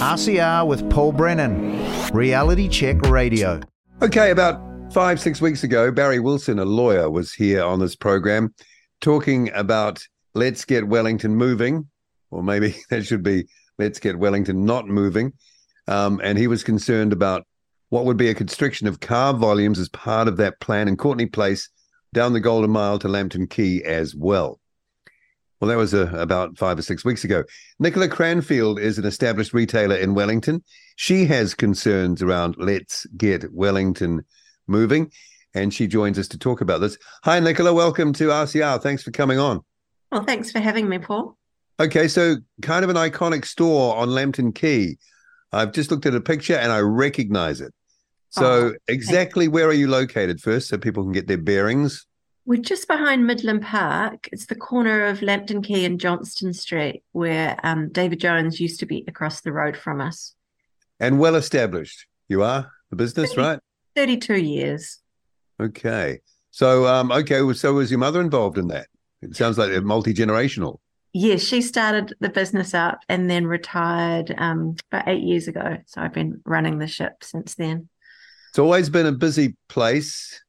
RCR with Paul Brennan, Reality Check Radio. Okay, about five, six weeks ago, Barry Wilson, a lawyer, was here on this program talking about let's get Wellington moving, or maybe that should be let's get Wellington not moving. Um, and he was concerned about what would be a constriction of car volumes as part of that plan in Courtenay Place down the Golden Mile to Lambton Quay as well. Well, that was uh, about five or six weeks ago. Nicola Cranfield is an established retailer in Wellington. She has concerns around let's get Wellington moving, and she joins us to talk about this. Hi, Nicola. Welcome to RCR. Thanks for coming on. Well, thanks for having me, Paul. Okay, so kind of an iconic store on Lambton Quay. I've just looked at a picture and I recognize it. So, oh, exactly where are you located first so people can get their bearings? We're just behind Midland Park. It's the corner of Lambton Quay and Johnston Street, where um, David Jones used to be across the road from us. And well established. You are the business, 30, right? 32 years. Okay. So, um, okay. So, was your mother involved in that? It sounds like multi generational. Yes, she started the business up and then retired um, about eight years ago. So, I've been running the ship since then. It's always been a busy place.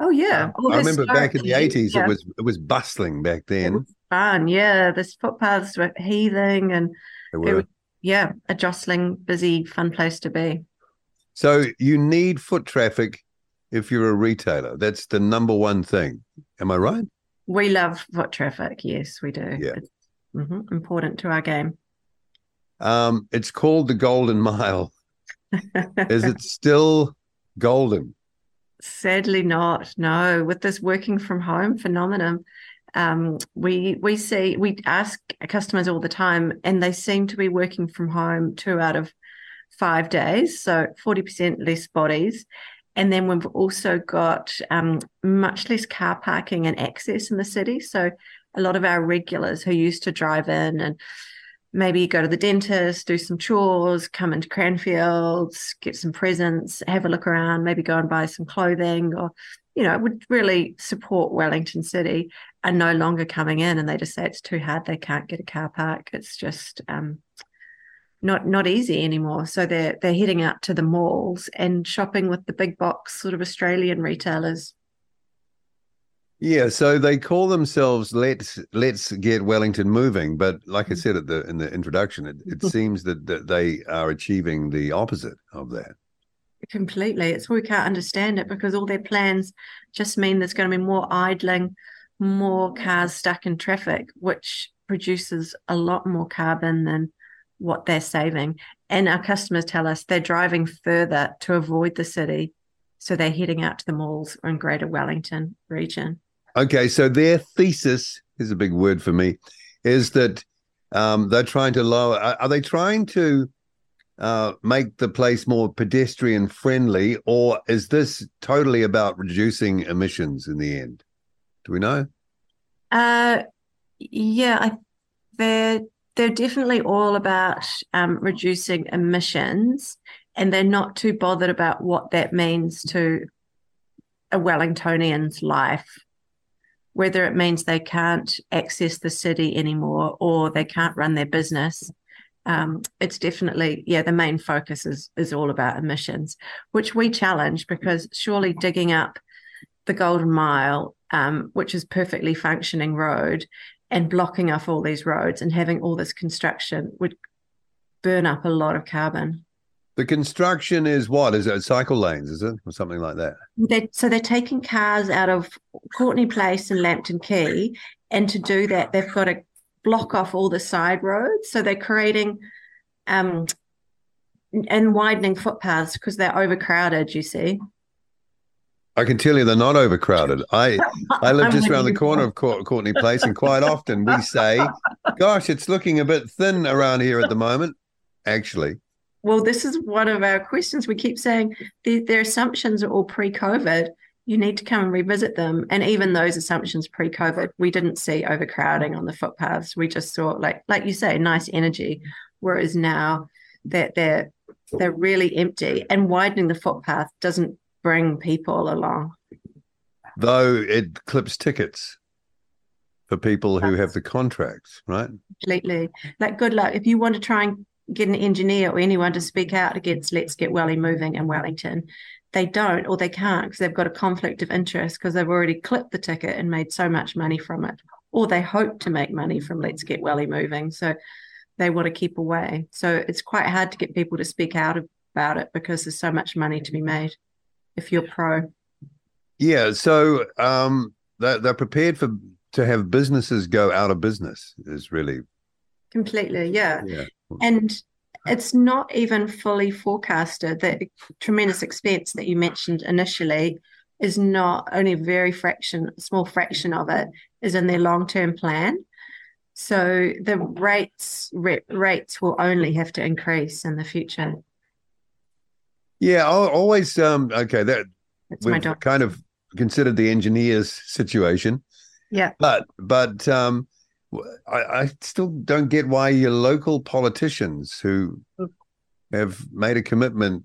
Oh yeah, I remember back in the eighties. Yeah. It was it was bustling back then. fun, yeah. The footpaths were heaving, and were. Was, yeah, a jostling, busy, fun place to be. So you need foot traffic if you're a retailer. That's the number one thing. Am I right? We love foot traffic. Yes, we do. Yeah, it's mm-hmm, important to our game. Um, it's called the Golden Mile. Is it still golden? Sadly, not. No, with this working from home phenomenon, um, we we see we ask customers all the time, and they seem to be working from home two out of five days, so forty percent less bodies. And then we've also got um, much less car parking and access in the city. So a lot of our regulars who used to drive in and maybe go to the dentist, do some chores, come into Cranfields, get some presents, have a look around, maybe go and buy some clothing or, you know, would really support Wellington City are no longer coming in and they just say it's too hard. They can't get a car park. It's just um, not not easy anymore. So they're they're heading out to the malls and shopping with the big box sort of Australian retailers. Yeah, so they call themselves "Let's Let's Get Wellington Moving," but like I mm-hmm. said at the in the introduction, it, it seems that, that they are achieving the opposite of that. Completely, it's we can't understand it because all their plans just mean there's going to be more idling, more cars stuck in traffic, which produces a lot more carbon than what they're saving. And our customers tell us they're driving further to avoid the city, so they're heading out to the malls in Greater Wellington region. Okay, so their thesis is a big word for me, is that um, they're trying to lower. Are they trying to uh, make the place more pedestrian friendly, or is this totally about reducing emissions in the end? Do we know? Uh, yeah, I, they're they're definitely all about um, reducing emissions, and they're not too bothered about what that means to a Wellingtonian's life whether it means they can't access the city anymore or they can't run their business. Um, it's definitely yeah the main focus is is all about emissions which we challenge because surely digging up the golden mile um, which is perfectly functioning road and blocking off all these roads and having all this construction would burn up a lot of carbon the construction is what? Is it cycle lanes, is it? Or something like that? They're, so they're taking cars out of Courtenay Place and Lambton Quay. And to do that, they've got to block off all the side roads. So they're creating um, and widening footpaths because they're overcrowded, you see. I can tell you they're not overcrowded. I I live just around the corner of Courtenay Place, and quite often we say, "Gosh, it's looking a bit thin around here at the moment." Actually, well, this is one of our questions. We keep saying their assumptions are all pre COVID. You need to come and revisit them. And even those assumptions pre COVID, we didn't see overcrowding on the footpaths. We just saw, like, like you say, nice energy. Whereas now that they're they're really empty and widening the footpath doesn't bring people along. Though it clips tickets for people who have the contracts, right? Completely. Like, good luck. If you want to try and get an engineer or anyone to speak out against Let's Get Welly moving in Wellington. They don't or they can't because they've got a conflict of interest because they've already clipped the ticket and made so much money from it, or they hope to make money from Let's Get Welly moving. So they want to keep away. So it's quite hard to get people to speak out about it because there's so much money to be made if you're pro. Yeah. So um, they're, they're prepared for to have businesses go out of business is really completely yeah. yeah. And it's not even fully forecasted that tremendous expense that you mentioned initially is not only a very fraction small fraction of it is in their long-term plan. So the rates rates will only have to increase in the future. Yeah i always um okay that That's we've kind of considered the engineers situation. Yeah. But but um I, I still don't get why your local politicians who have made a commitment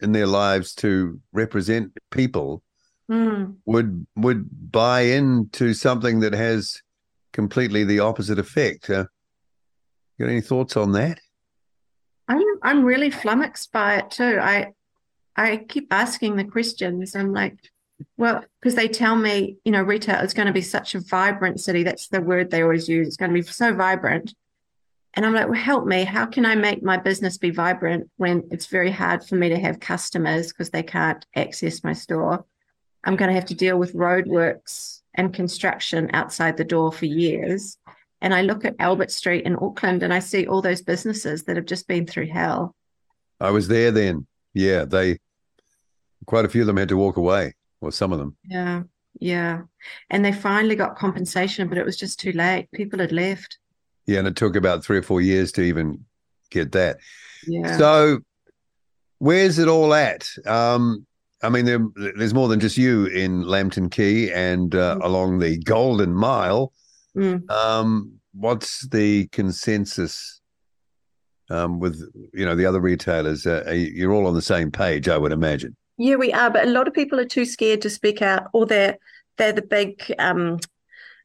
in their lives to represent people Mm. would would buy into something that has completely the opposite effect. Uh, got any thoughts on that? I'm I'm really flummoxed by it too. I I keep asking the questions. I'm like, well, because they tell me, you know, retail is going to be such a vibrant city. That's the word they always use. It's going to be so vibrant. And I'm like, well, help me. How can I make my business be vibrant when it's very hard for me to have customers because they can't access my store? I'm going to have to deal with roadworks and construction outside the door for years. And I look at Albert Street in Auckland and I see all those businesses that have just been through hell. I was there then. Yeah, they quite a few of them had to walk away, or some of them. Yeah, yeah. And they finally got compensation, but it was just too late. People had left. Yeah, and it took about three or four years to even get that. Yeah. So, where's it all at? Um, I mean, there, there's more than just you in Lambton Quay and uh, Mm. along the Golden Mile. Mm. Um, what's the consensus um, with you know the other retailers? Uh, you're all on the same page, I would imagine. Yeah, we are, but a lot of people are too scared to speak out, or they're they're the big um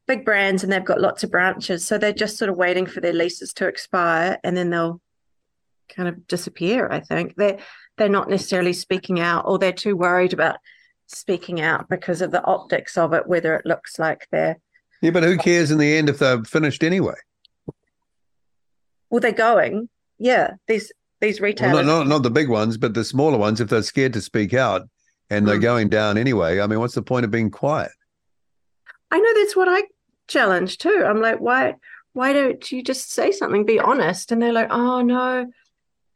big brands and they've got lots of branches, so they're just sort of waiting for their leases to expire and then they'll kind of disappear. I think they're they're not necessarily speaking out, or they're too worried about speaking out because of the optics of it, whether it looks like they're Yeah, but who cares in the end if they're finished anyway? well, they're going. Yeah, these these Well, retailers. not, not not the big ones, but the smaller ones. If they're scared to speak out and they're Mm. going down anyway, I mean, what's the point of being quiet? I know that's what I challenge too. I'm like, why why don't you just say something, be honest? And they're like, oh no.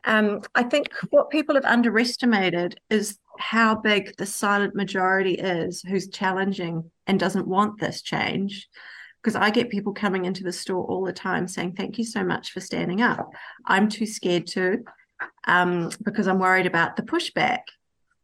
Um, I think what people have underestimated is how big the silent majority is who's challenging and doesn't want this change. Because I get people coming into the store all the time saying, Thank you so much for standing up. I'm too scared to, um, because I'm worried about the pushback.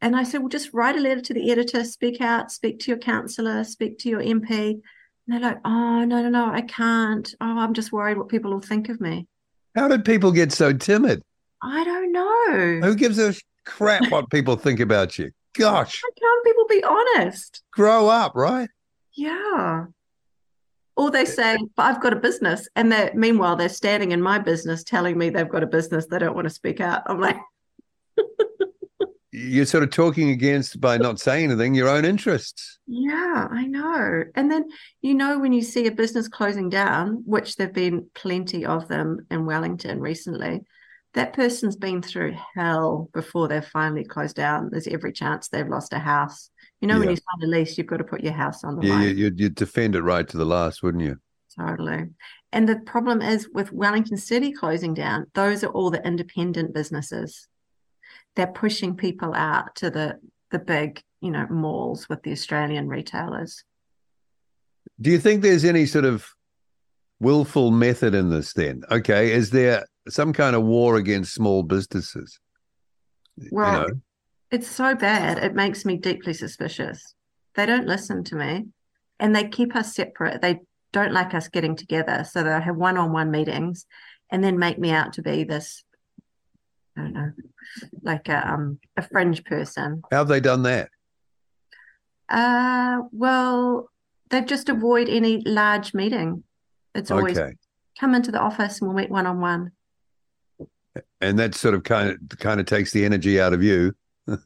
And I said, Well, just write a letter to the editor, speak out, speak to your councillor, speak to your MP. And they're like, Oh, no, no, no, I can't. Oh, I'm just worried what people will think of me. How did people get so timid? I don't know. Who gives a crap what people think about you? Gosh, Why can't people be honest? grow up, right? Yeah. Or they say, but I've got a business. And they meanwhile, they're standing in my business telling me they've got a business. They don't want to speak out. I'm like, You're sort of talking against by not saying anything your own interests. yeah, I know. And then, you know, when you see a business closing down, which there've been plenty of them in Wellington recently, that person's been through hell before they've finally closed down. There's every chance they've lost a house. You know, when you sign a lease, you've got to put your house on the Yeah, line. you, you'd, you'd defend it right to the last, wouldn't you? Totally. And the problem is with Wellington City closing down, those are all the independent businesses. They're pushing people out to the the big, you know, malls with the Australian retailers. Do you think there's any sort of willful method in this then? Okay, is there some kind of war against small businesses? Well, you know, it's so bad, it makes me deeply suspicious. They don't listen to me and they keep us separate. They don't like us getting together. So they'll have one on one meetings and then make me out to be this, I don't know, like a um a fringe person. how have they done that? Uh, well, they just avoid any large meeting. It's always Okay. come into the office and we'll meet one on one. and that sort of kind of kind of takes the energy out of you.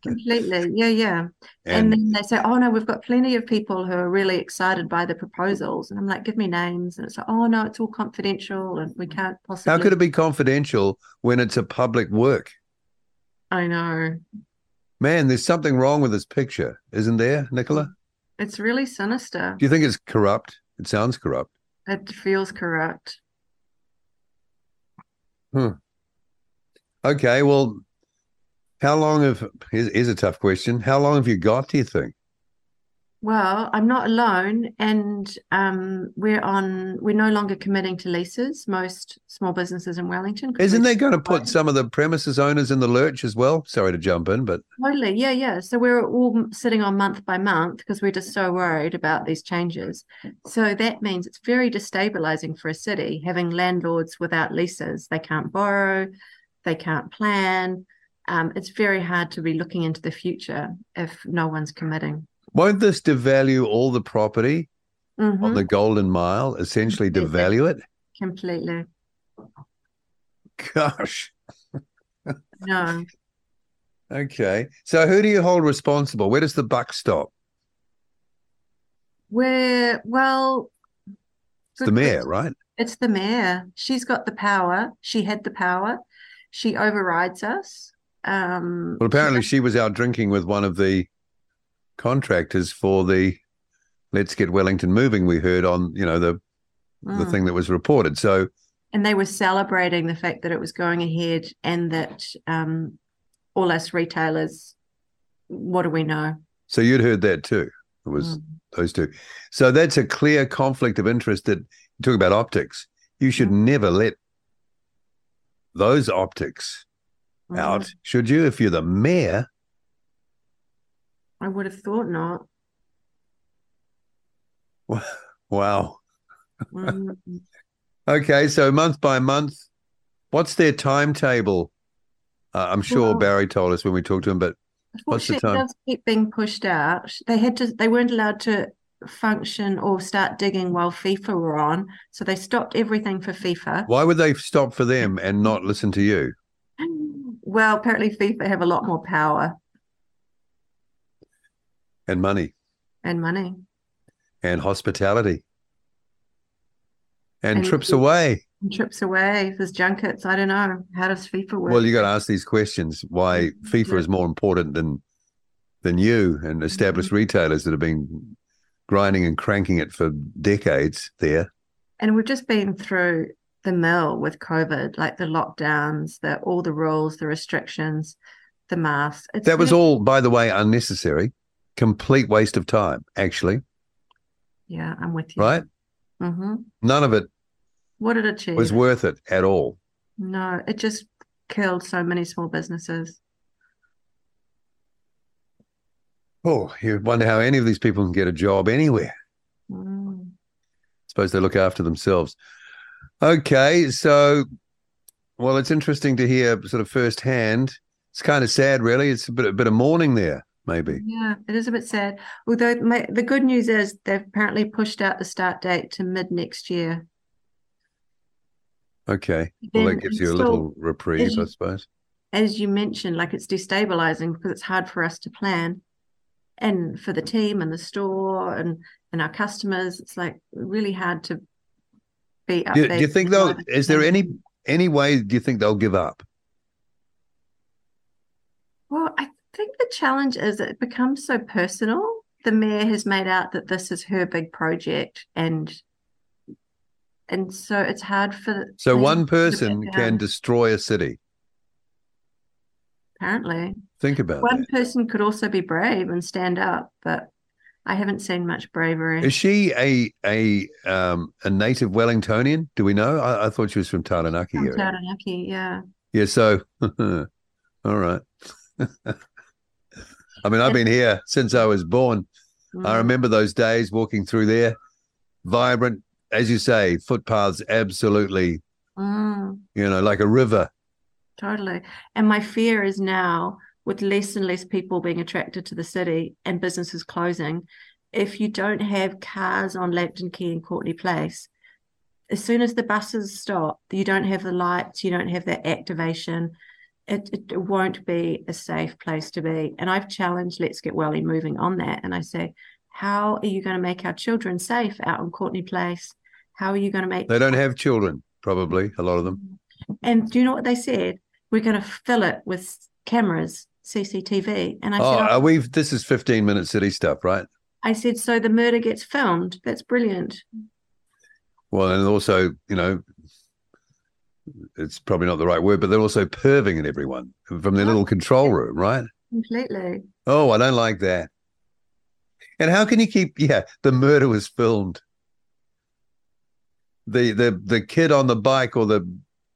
Completely. Yeah, yeah. And, And, then they say, oh, no, we've got plenty of people who are really excited by the proposals. And I'm like, give me names. And it's like, oh, no, it's all confidential and we can't possibly. how could it be confidential when it's a public work? I know. Man, there's something wrong with this picture, isn't there, Nicola? It's really sinister. Do you think it's corrupt? It sounds corrupt. It feels corrupt. Hmm. Okay, well, how long have is, is a tough question. How long have you got? Do you think? Well, I'm not alone, and um, we're on. We're no longer committing to leases. Most small businesses in Wellington. Isn't they going to put some of the premises owners in the lurch as well? Sorry to jump in, but Totally. Yeah, yeah. So we're all sitting on month by month because we're just so worried about these changes. So that means it's very destabilizing for a city having landlords without leases. They can't borrow, they can't plan. Um, it's very hard to be looking into the future if no one's committing. won't this devalue all the property on Mhm, the Golden Mile? Essentially, Completely. devalue it. Completely. Gosh. No. Okay. So who do you hold responsible? Where does the buck stop? We're, well, It's the mayor, right? It's the mayor. She's got the power. She had the power. She overrides us. Um, Well, apparently she was out drinking with one of the contractors for the Let's Get Wellington Moving. We heard on, you know, the the Mm. thing that was reported. So and they were celebrating the fact that it was going ahead and that um, all us retailers, what do we know? so you'd heard that too. It was Mm. those two. So that's a clear conflict of interest that you talk about optics. You should Mm. never let those optics Mm. out, should you? If you're the mayor, I would have thought not. wow. Mm. Okay, so month by month, what's their timetable? Uh, I'm sure Well- Barry told us when we talked to him, but What's the time? it does keep being pushed out. They had to. They weren't allowed to function or start digging while FIFA were on, so they stopped everything for FIFA. why would they stop for them and not listen to you? Well, apparently FIFA have a lot more power And money and money. and hospitality and, And- trips away. And trips away. There's junkets. I don't know. How does FIFA work? Well, you got to ask these questions. Why FIFA Yeah. is more important than than you and established Mm-hmm. retailers that have been grinding and cranking it for decades there. And we've just been through the mill with COVID, like the lockdowns, the all the rules, the restrictions, the masks. It's That was really- all, by the way, unnecessary, complete waste of time, actually, Yeah, I'm with you. right? Mm-hmm. None of it What did it achieve? was worth it at all. No, it just killed so many small businesses. Oh, you wonder how any of these people can get a job anywhere. Mm. suppose they look after themselves. Okay, so well, it's interesting to hear sort of firsthand. It's kind of sad, really. It's a bit, a bit of mourning there, maybe. Yeah, it is a bit sad. Although my, the good news is they've apparently pushed out the start date to mid next year. Okay, well, that gives you a still- little reprieve, as I suppose. as you mentioned, like it's destabilizing because it's hard for us to plan. And for the team and the store and, and our customers, it's like really hard to be up Do, there. do you think though? Is there any any way? Do you think they'll give up? Well, I think the challenge is it becomes so personal. The mayor has made out that this is her big project and and so it's hard for So one person can destroy a city. apparently. Think about it. One that. person could also be brave and stand up, but I haven't seen much bravery. Is she a a um a native Wellingtonian? Do we know? I, I thought she was from Taranaki From. Taranaki, yeah. Yeah, so all right. I mean, I've been here since I was born. I Mm. remember those days walking through there, vibrant, as you say, footpaths absolutely, Mm, you know, like a river. totally. And my fear is now, with less and less people being attracted to the city and businesses closing, if you don't have cars on Lambton Quay and Courtenay Place, as soon as the buses stop, you don't have the lights, you don't have that activation. It, it, it won't be a safe place to be. And I've challenged Let's Get Welly moving on that. And I say, how are you going to make our children safe out on Courtenay Place? How are you going to make They don't have children, probably, a lot of them. And do you know what they said? We're going to fill it with cameras, CCTV. And I Oh, said, are we this is 15 minute city stuff, right? I said, so the murder gets filmed. That's brilliant. Well, and also, you know, it's probably not the right word, but they're also perving at everyone from their little control room, right? Completely. Oh, I don't like that. And how can you keep? Yeah, the murder was filmed. The the the kid on the bike or the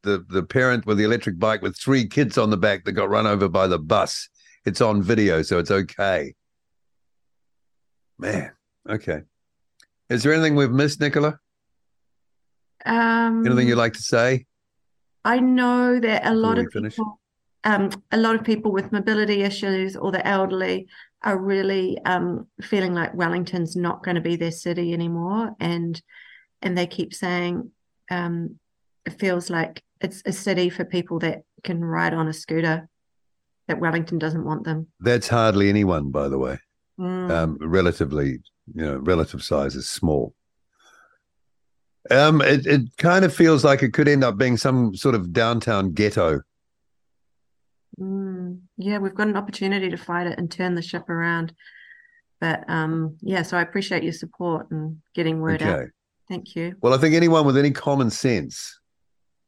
the the parent with the electric bike with three kids on the back that got run over by the bus. It's on video, so it's okay. Man, okay. Is there anything we've missed, Nicola? Um, Anything you'd like to say? I know that a lot of finish? people, um, a lot of people with mobility issues or the elderly are really um, feeling like Wellington's not going to be their city anymore, and and they keep saying um, it feels like it's a city for people that can ride on a scooter. That Wellington doesn't want them. That's hardly anyone, by the way. Mm. um, relatively, you know, relative size is small. Um, it, it kind of feels like it could end up being some sort of downtown ghetto. Mm, yeah, we've got an opportunity to fight it and turn the ship around. But um, yeah, so I appreciate your support and getting word out. Okay. Thank you. Well, I think anyone with any common sense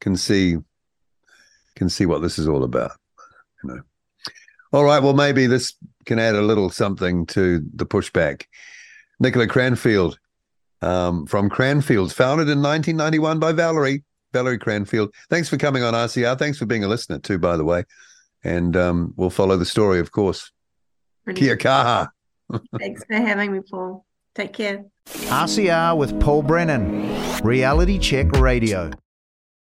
can see can see what this is all about. You know. All right. Well, maybe this can add a little something to the pushback. Nicola Cranfield um, from Cranfields, founded in 1991 by Valerie Valerie Cranfield. Thanks for coming on RCR. Thanks for being a listener too, by the way. And um, we'll follow the story, of course. Kia kaha. Thanks for having me, Paul. Take care. RCR with Paul Brennan. Reality Check Radio.